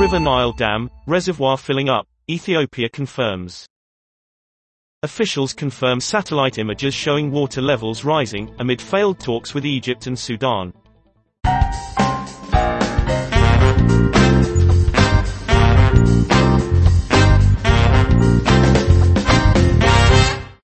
River Nile Dam, reservoir filling up, Ethiopia confirms. Officials confirm satellite images showing water levels rising, amid failed talks with Egypt and Sudan.